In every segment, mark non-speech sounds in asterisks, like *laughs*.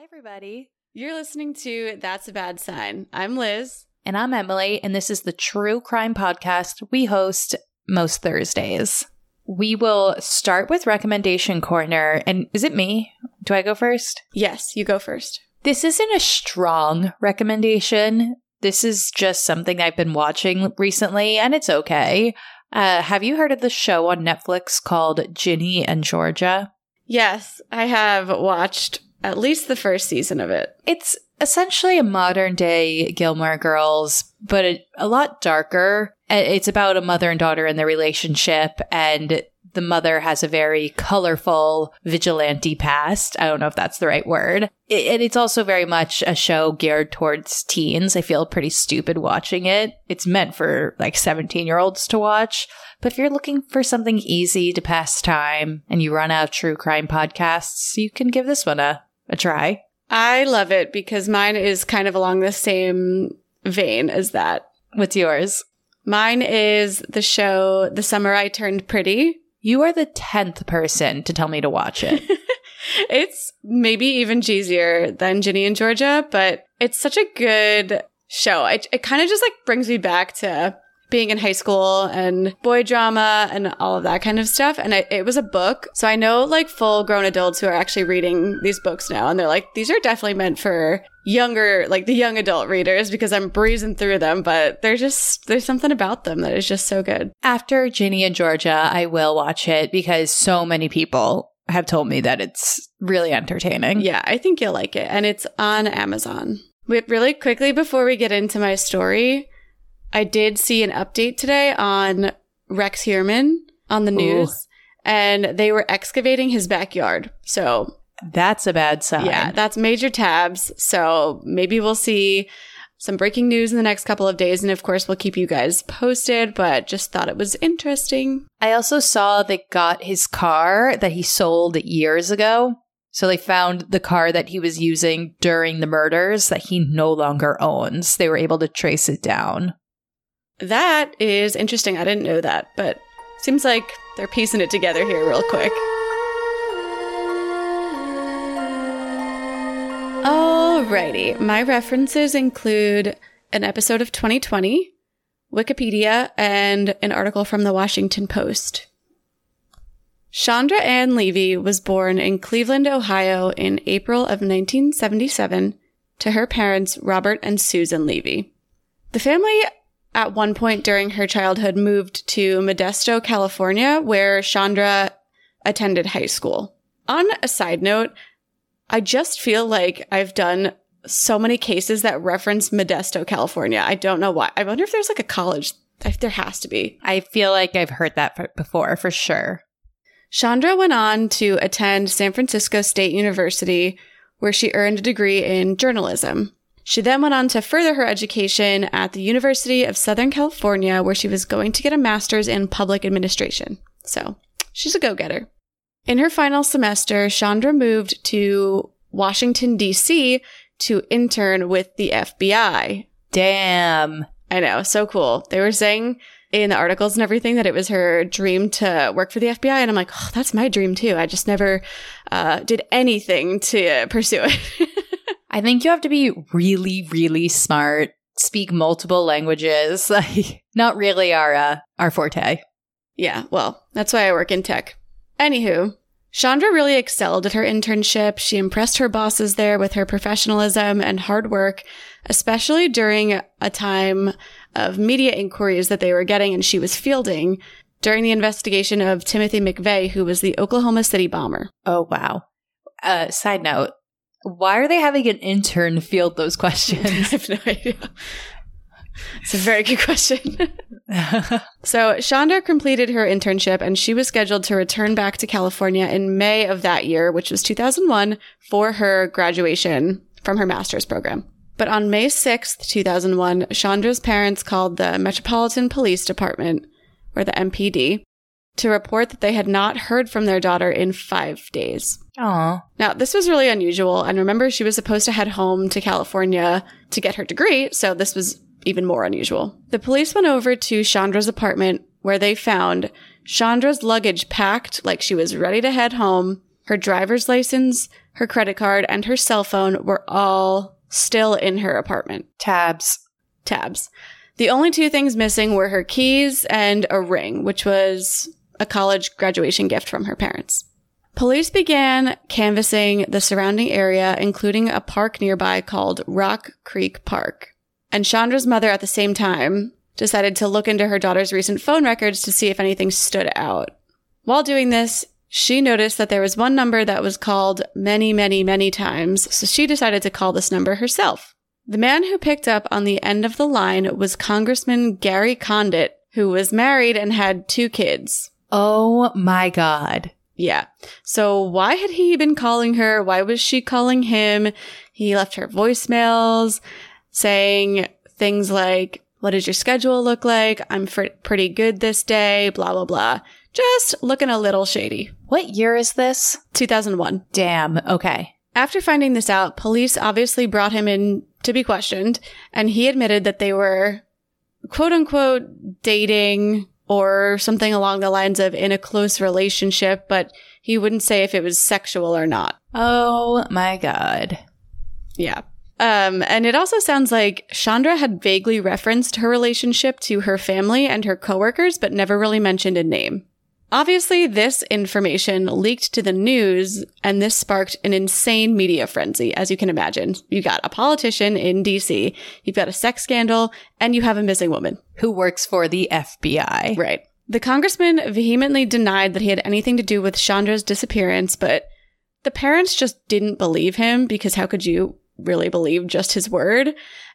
Hi, everybody. You're listening to That's a Bad Sign. I'm Liz. And I'm Emily, and this is the true crime podcast we host most Thursdays. We will start with recommendation corner. And is it me? Do I go first? Yes, you go first. This isn't a strong recommendation. This is just something I've been watching recently, and it's okay. Uh, have you heard of the show on Netflix called Ginny and Georgia? Yes, I have watched at least the first season of it. It's essentially a modern day Gilmore Girls, but a, a lot darker. Uh, It's about a mother and daughter and their relationship, and the mother has a very colorful vigilante past. I don't know if that's the right word. I- And it's also very much a show geared towards teens. I feel pretty stupid watching it. It's meant for like 17 year olds to watch. But if you're looking for something easy to pass time and you run out of true crime podcasts, you can give this one a, a try. I love it because mine is kind of along the same vein as that. What's yours? Mine is the show The Summer I Turned Pretty. You are the 10th person to tell me to watch it. *laughs* It's maybe even cheesier than Ginny and Georgia, but it's such a good show. It, it kind of just like brings me back to being in high school and boy drama and all of that kind of stuff. And I, it was a book. So I know like full grown adults who are actually reading these books now. And they're like, these are definitely meant for younger, like the young adult readers because I'm breezing through them, but they're just, there's something about them that is just so good. After Ginny and Georgia, I will watch it because so many people have told me that it's really entertaining. Yeah, I think you'll like it. And it's on Amazon. Really quickly before we get into my story, I did see an update today on Rex Heuermann on the news, and they were excavating his backyard. So, That's a bad sign. yeah, that's major tabs. So, maybe we'll see some breaking news in the next couple of days. And of course, we'll keep you guys posted, but just thought it was interesting. I also saw they got his car that he sold years ago. So they found the car that he was using during the murders that he no longer owns. They were able to trace it down. That is interesting. I didn't know that, but seems like they're piecing it together here real quick. Alrighty, my references include an episode of 2020, Wikipedia, and an article from the Washington Post. Chandra Ann Levy was born in Cleveland, Ohio in April of 1977 to her parents Robert and Susan Levy. The family at one point during her childhood moved to Modesto, California, where Chandra attended high school. On a side note, I just feel like I've done so many cases that reference Modesto, California. I don't know why. I wonder if there's like a college. If There has to be. I feel like I've heard that before for sure. Chandra went on to attend San Francisco State University, where she earned a degree in journalism. She then went on to further her education at the University of Southern California, where she was going to get a master's in public administration. So she's a go getter. In her final semester, Chandra moved to Washington, D.C. to intern with the FBI. Damn. I know, so cool. They were saying in the articles and everything that it was her dream to work for the FBI, and I'm like, oh, that's my dream too. I just never uh, did anything to pursue it. *laughs* I think you have to be really, really smart, speak multiple languages. *laughs* Like, not really our uh, our forte. yeah, well, that's why I work in tech. Anywho, Chandra really excelled at her internship. She impressed her bosses there with her professionalism and hard work, especially during a time of media inquiries that they were getting and she was fielding during the investigation of Timothy McVeigh, who was the Oklahoma City bomber. Oh wow. Uh, side note: Why are they having an intern field those questions? *laughs* I have no idea. It's a very good question. *laughs* So Chandra completed her internship and she was scheduled to return back to California in May of that year, which was 2001, for her graduation from her master's program. But on May 6th, 2001, Chandra's parents called the Metropolitan Police Department, or the MPD, to report that they had not heard from their daughter in five days. Aw. Now, this was really unusual. And remember, she was supposed to head home to California to get her degree. So this was even more unusual. The police went over to Chandra's apartment where they found Chandra's luggage packed like she was ready to head home, her driver's license, her credit card, and her cell phone were all still in her apartment. Tabs. Tabs. The only two things missing were her keys and a ring, which was a college graduation gift from her parents. Police began canvassing the surrounding area, including a park nearby called Rock Creek Park. And Chandra's mother, at the same time, decided to look into her daughter's recent phone records to see if anything stood out. While doing this, she noticed that there was one number that was called many, many, many times, so she decided to call this number herself. The man who picked up on the end of the line was Congressman Gary Condit, who was married and had two kids. Oh my God. Yeah. So why had he been calling her? Why was she calling him? He left her voicemails saying things like, what does your schedule look like? I'm fr- pretty good this day, blah, blah, blah. Just looking a little shady. What year is this? 2001. Damn. Okay. After finding this out, police obviously brought him in to be questioned, and he admitted that they were quote unquote dating or something along the lines of in a close relationship, but he wouldn't say if it was sexual or not. Oh my God. Yeah. Um, and it also sounds like Chandra had vaguely referenced her relationship to her family and her coworkers, but never really mentioned a name. Obviously, this information leaked to the news, and this sparked an insane media frenzy, as you can imagine. You got a politician in DC, you've got a sex scandal, and you have a missing woman. Who works for the FBI. Right. The congressman vehemently denied that he had anything to do with Chandra's disappearance, but the parents just didn't believe him because how could you really believe just his word?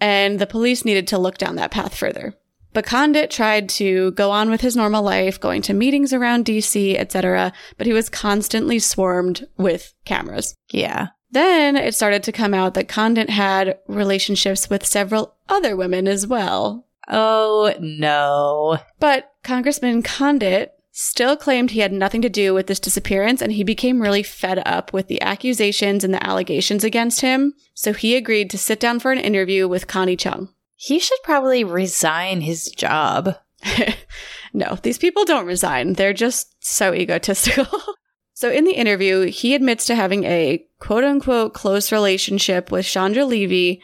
And the police needed to look down that path further. But Condit tried to go on with his normal life, going to meetings around DC, etc., but he was constantly swarmed with cameras. Yeah. Then it started to come out that Condit had relationships with several other women as well. Oh no. But Congressman Condit still claimed he had nothing to do with this disappearance and he became really fed up with the accusations and the allegations against him. So he agreed to sit down for an interview with Connie Chung. He should probably resign his job. *laughs* no, these people don't resign. They're just so egotistical. *laughs* so in the interview, he admits to having a quote unquote close relationship with Chandra Levy,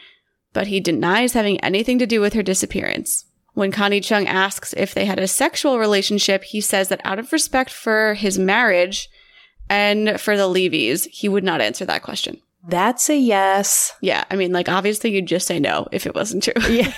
but he denies having anything to do with her disappearance. When Connie Chung asks if they had a sexual relationship, he says that out of respect for his marriage and for the Levys, he would not answer that question. That's a yes. Yeah, I mean, like, obviously you'd just say no if it wasn't true. Yeah.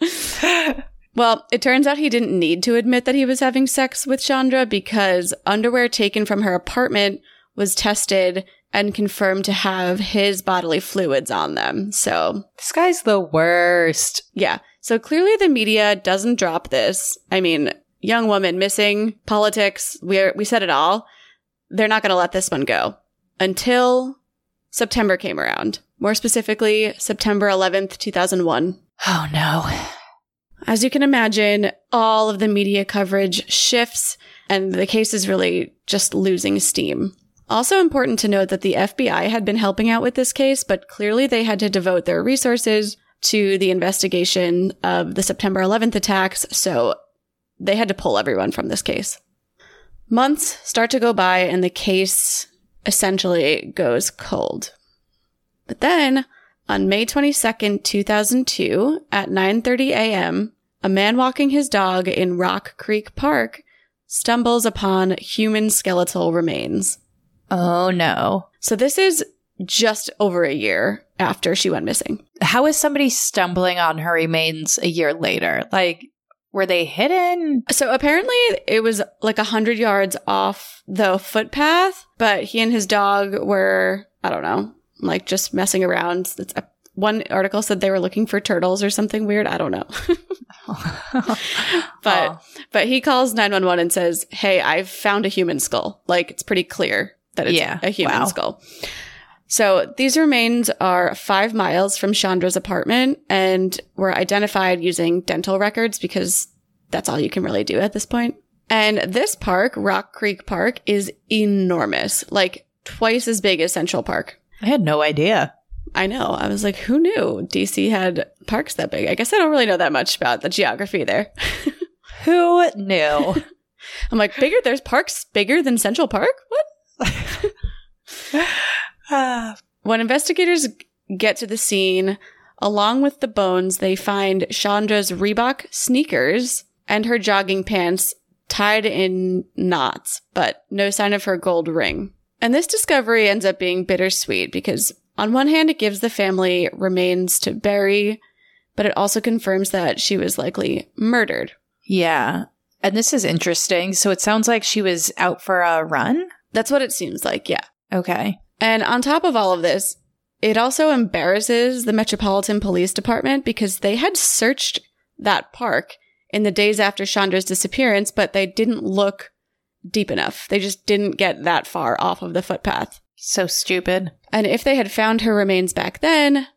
*laughs* *laughs* well, it turns out he didn't need to admit that he was having sex with Chandra because underwear taken from her apartment was tested and confirmed to have his bodily fluids on them. So, this guy's the worst. Yeah. So clearly the media doesn't drop this. I mean, young woman missing, politics, we we said it all. They're not going to let this one go until September came around. More specifically, September 11th, 2001. Oh no. As you can imagine, all of the media coverage shifts and the case is really just losing steam. Also important to note that the FBI had been helping out with this case, but clearly they had to devote their resources to the investigation of the September 11th attacks, so they had to pull everyone from this case. Months start to go by and the case essentially goes cold. But then, on May 22nd, 2002, at 9:30 a.m., a man walking his dog in Rock Creek Park stumbles upon human skeletal remains. Oh no. So this is just over a year after she went missing. How is somebody stumbling on her remains a year later? Like were they hidden? So apparently it was like a hundred yards off the footpath, but he and his dog were, I don't know, like just messing around. It's a, one article said they were looking for turtles or something weird. I don't know. *laughs* but oh. but he calls 911 and says, "Hey, I've found a human skull. Like it's pretty clear that it's yeah. a human wow. skull." So these remains are five miles from Chandra's apartment and were identified using dental records because that's all you can really do at this point. And this park, Rock Creek Park, is enormous, like twice as big as Central Park. I had no idea. I know. I was like, who knew DC had parks that big? I guess I don't really know that much about the geography there. *laughs* who knew? *laughs* I'm like, bigger? There's parks bigger than Central Park? What? *sighs* When investigators get to the scene, along with the bones, they find Chandra's Reebok sneakers and her jogging pants tied in knots, but no sign of her gold ring. And this discovery ends up being bittersweet because, on one hand, it gives the family remains to bury, but it also confirms that she was likely murdered. Yeah. And this is interesting. So it sounds like she was out for a run? That's what it seems like, yeah. Okay. And on top of all of this, it also embarrasses the Metropolitan Police Department because they had searched that park in the days after Chandra's disappearance, but they didn't look deep enough. They just didn't get that far off of the footpath. So stupid. And if they had found her remains back then,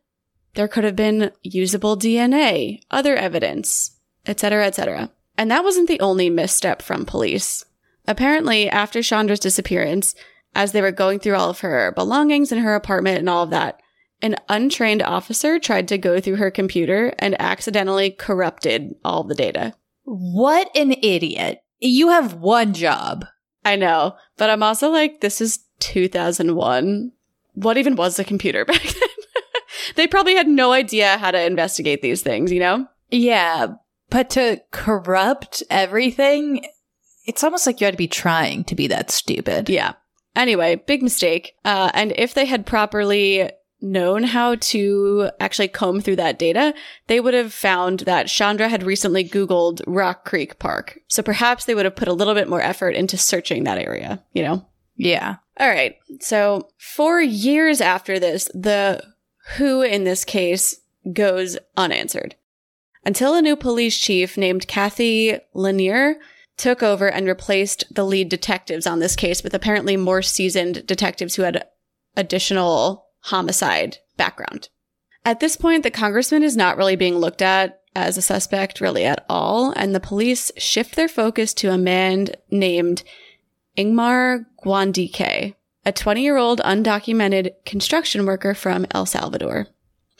there could have been usable DNA, other evidence, etc., etc. And that wasn't the only misstep from police. Apparently, after Chandra's disappearance, as they were going through all of her belongings in her apartment and all of that, an untrained officer tried to go through her computer and accidentally corrupted all the data. What an idiot. You have one job. I know, but I'm also like, this is 2001. What even was a computer *laughs* back then? they probably had no idea how to investigate these things, you know? Yeah. But to corrupt everything, it's almost like you had to be trying to be that stupid. Yeah. Anyway, big mistake. Uh, and if they had properly known how to actually comb through that data, they would have found that Chandra had recently Googled Rock Creek Park. So perhaps they would have put a little bit more effort into searching that area, you know? Yeah. All right. So four years after this, the who in this case goes unanswered until a new police chief named Cathy Lanier took over and replaced the lead detectives on this case with apparently more seasoned detectives who had additional homicide background. At this point, the congressman is not really being looked at as a suspect really at all, and the police shift their focus to a man named Ingmar Guandique, a 20 year old undocumented construction worker from El Salvador.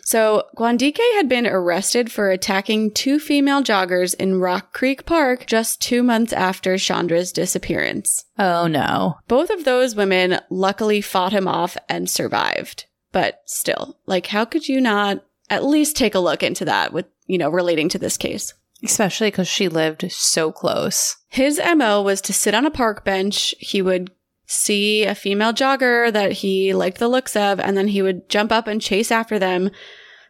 So, Guandique had been arrested for attacking two female joggers in Rock Creek Park just two months after Chandra's disappearance. Oh no. Both of those women luckily fought him off and survived. But still, like, how could you not at least take a look into that with, you know, relating to this case? Especially because she lived so close. His MO was to sit on a park bench. He would see a female jogger that he liked the looks of, and then he would jump up and chase after them,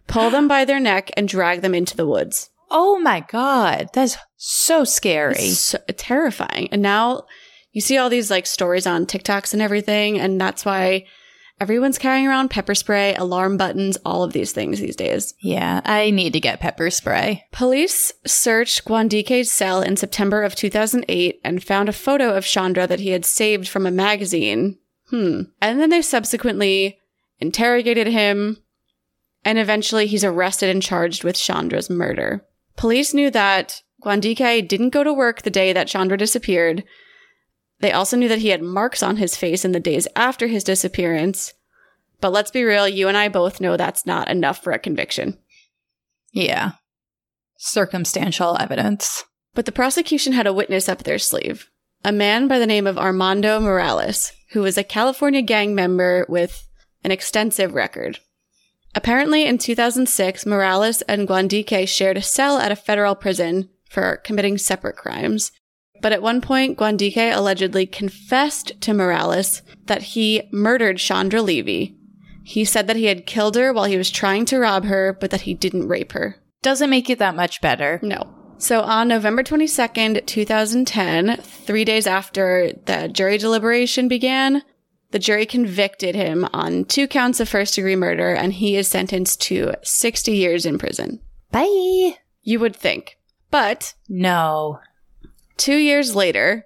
pull them by their neck, and drag them into the woods. Oh my God. That's so scary. So terrifying. And now you see all these like stories on TikToks and everything, and that's why everyone's carrying around pepper spray, alarm buttons, all of these things these days. Yeah, I need to get pepper spray. Police searched Guandique's cell in September of 2008 and found a photo of Chandra that he had saved from a magazine. Hmm. And then they subsequently interrogated him, and eventually he's arrested and charged with Chandra's murder. Police knew that Guandique didn't go to work the day that Chandra disappeared. They also knew that he had marks on his face in the days after his disappearance. But let's be real, you and I both know that's not enough for a conviction. Yeah. Circumstantial evidence. But the prosecution had a witness up their sleeve a man by the name of Armando Morales, who was a California gang member with an extensive record. Apparently, in 2006, Morales and Guandique shared a cell at a federal prison for committing separate crimes. But at one point, Guandique allegedly confessed to Morales that he murdered Chandra Levy. He said that he had killed her while he was trying to rob her, but that he didn't rape her. Doesn't make it that much better. No. So on November 22nd, 2010, three days after the jury deliberation began, the jury convicted him on two counts of first degree murder and he is sentenced to 60 years in prison. Bye. You would think. But No. Two years later,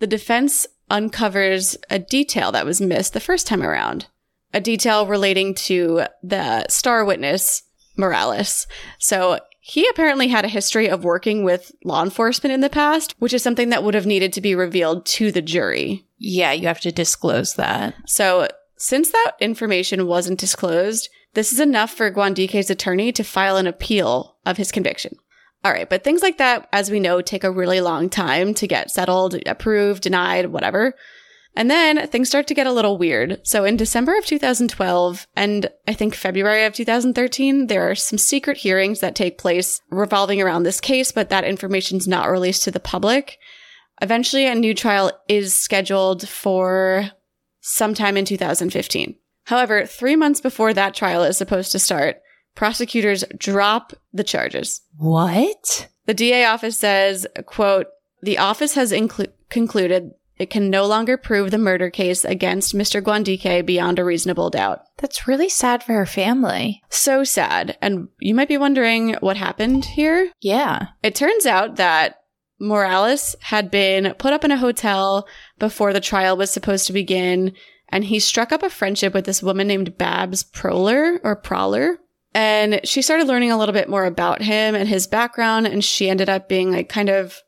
the defense uncovers a detail that was missed the first time around. A detail relating to the star witness, Morales. So he apparently had a history of working with law enforcement in the past, which is something that would have needed to be revealed to the jury. Yeah, you have to disclose that. So, since that information wasn't disclosed, this is enough for Guandique's attorney to file an appeal of his conviction. All right, but things like that, as we know, take a really long time to get settled, approved, denied, whatever. And then things start to get a little weird. So in December of 2012 and I think February of 2013, there are some secret hearings that take place revolving around this case, but that information's not released to the public. Eventually, a new trial is scheduled for sometime in 2015. However, three months before that trial is supposed to start, prosecutors drop the charges. What? The DA office says, quote, the office has inclu- concluded it can no longer prove the murder case against Mr. Guandique beyond a reasonable doubt. That's really sad for her family. So sad. And you might be wondering what happened here. Yeah. It turns out that Morales had been put up in a hotel before the trial was supposed to begin, and he struck up a friendship with this woman named Babs Proler or Prowler. And she started learning a little bit more about him and his background, and she ended up being like kind of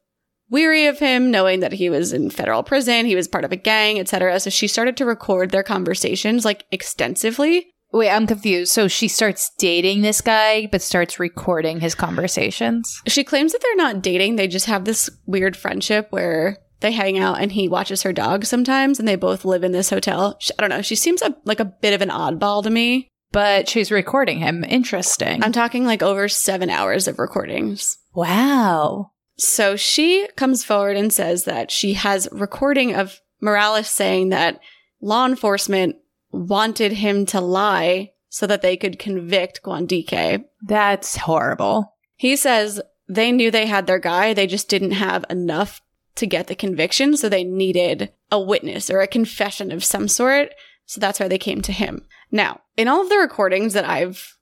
weary of him, knowing that he was in federal prison, he was part of a gang, etc. So she started to record their conversations like extensively. Wait, I'm confused. So she starts dating this guy, but starts recording his conversations. She claims that they're not dating, they just have this weird friendship where they hang out and he watches her dog sometimes and they both live in this hotel. She- I don't know. She seems a, like a bit of an oddball to me. But she's recording him. Interesting. I'm talking like over seven hours of recordings. wow. So she comes forward and says that she has recording of Morales saying that law enforcement wanted him to lie so that they could convict Guandique. That's horrible. He says they knew they had their guy, they just didn't have enough to get the conviction, so they needed a witness or a confession of some sort. So that's why they came to him. Now, in all of the recordings that I've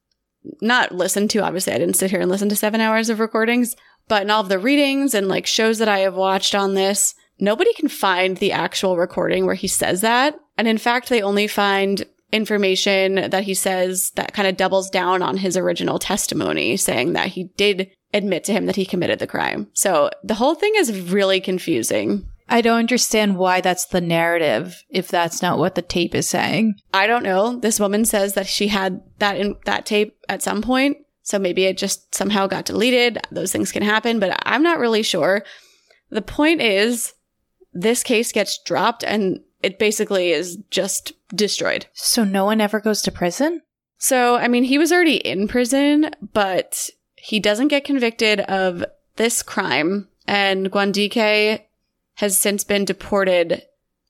not listened to, obviously I didn't sit here and listen to seven hours of recordings, but in all of the readings and like shows that I have watched on this, nobody can find the actual recording where he says that. And in fact, they only find information that he says that kind of doubles down on his original testimony, saying that he did admit to him that he committed the crime. So the whole thing is really confusing. I don't understand why that's the narrative if that's not what the tape is saying. I don't know. This woman says that she had that in that tape at some point. So maybe it just somehow got deleted. Those things can happen, but I'm not really sure. The point is this case gets dropped and it basically is just destroyed. So no one ever goes to prison? So, I mean, he was already in prison, but he doesn't get convicted of this crime. And Guandique has since been deported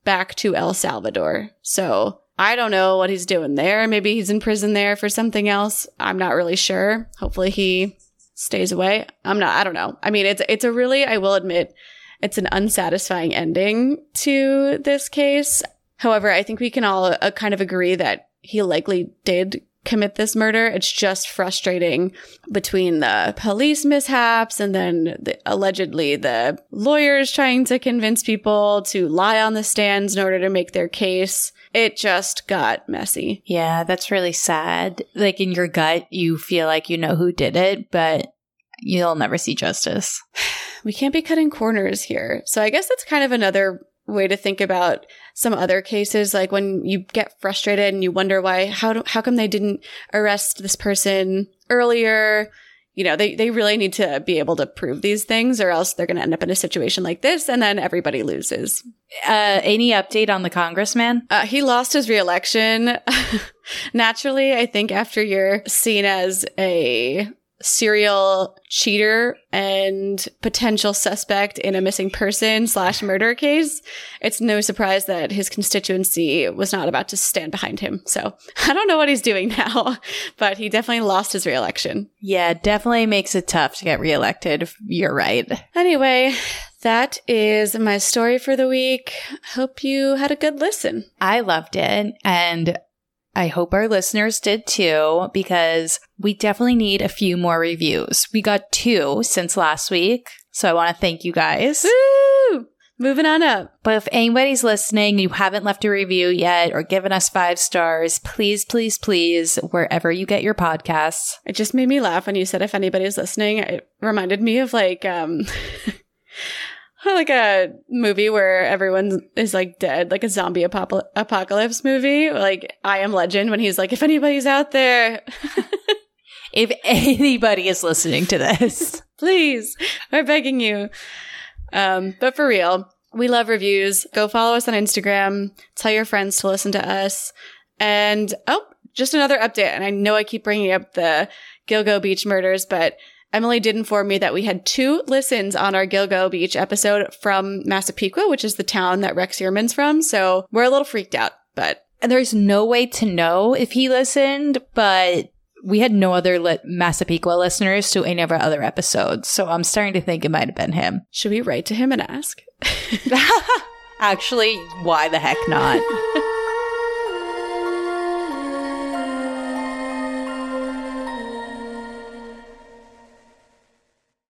back to El Salvador. So I don't know what he's doing there. Maybe he's in prison there for something else. I'm not really sure. Hopefully he stays away. I'm not, I don't know. I mean, it's, it's a really, I will admit, it's an unsatisfying ending to this case. However, I think we can all uh, kind of agree that he likely did commit this murder. It's just frustrating between the police mishaps and then the, allegedly the lawyers trying to convince people to lie on the stands in order to make their case. It just got messy. Yeah, that's really sad. Like in your gut, you feel like you know who did it, but you'll never see justice. *sighs* We can't be cutting corners here. So I guess that's kind of another way to think about some other cases like when you get frustrated and you wonder why how do, how come they didn't arrest this person earlier? You know they they really need to be able to prove these things or else they're going to end up in a situation like this and then everybody loses. Uh, any update on the congressman? uh, he lost his reelection. *laughs* Naturally i think after you're seen as a serial cheater and potential suspect in a missing person slash murder case it's no surprise that his constituency was not about to stand behind him so *laughs* i don't know what he's doing now *laughs* but he definitely lost his reelection Yeah, definitely makes it tough to get reelected. You're right. anyway that is my story for the week hope you had a good listen I loved it. And I hope our listeners did too, because we definitely need a few more reviews. We got two since last week. So I want to thank you guys. Woo! moving on up But if anybody's listening, you haven't left a review yet or given us five stars, please, please, please, wherever you get your podcasts. It just made me laugh when you said if anybody's listening. It reminded me of like um *laughs* *laughs* like a movie where everyone is like dead, like a zombie apop- apocalypse movie, like I Am Legend when he's like if anybody's out there, *laughs* If anybody is listening to this, *laughs* please, we're begging you. Um but for real, We love reviews. Go follow us on Instagram. Tell your friends to listen to us. And oh, just another update. And I know I keep bringing up the Gilgo Beach murders, but Emily did inform me that we had two listens on our Gilgo Beach episode from Massapequa, which is the town that Rex Heuermann's from. So we're a little freaked out, but And there's no way to know if he listened, but we had no other li- Massapequa listeners to any of our other episodes. So I'm starting to think it might have been him. should we write to him and ask? *laughs* *laughs* Actually, why the heck not? *laughs*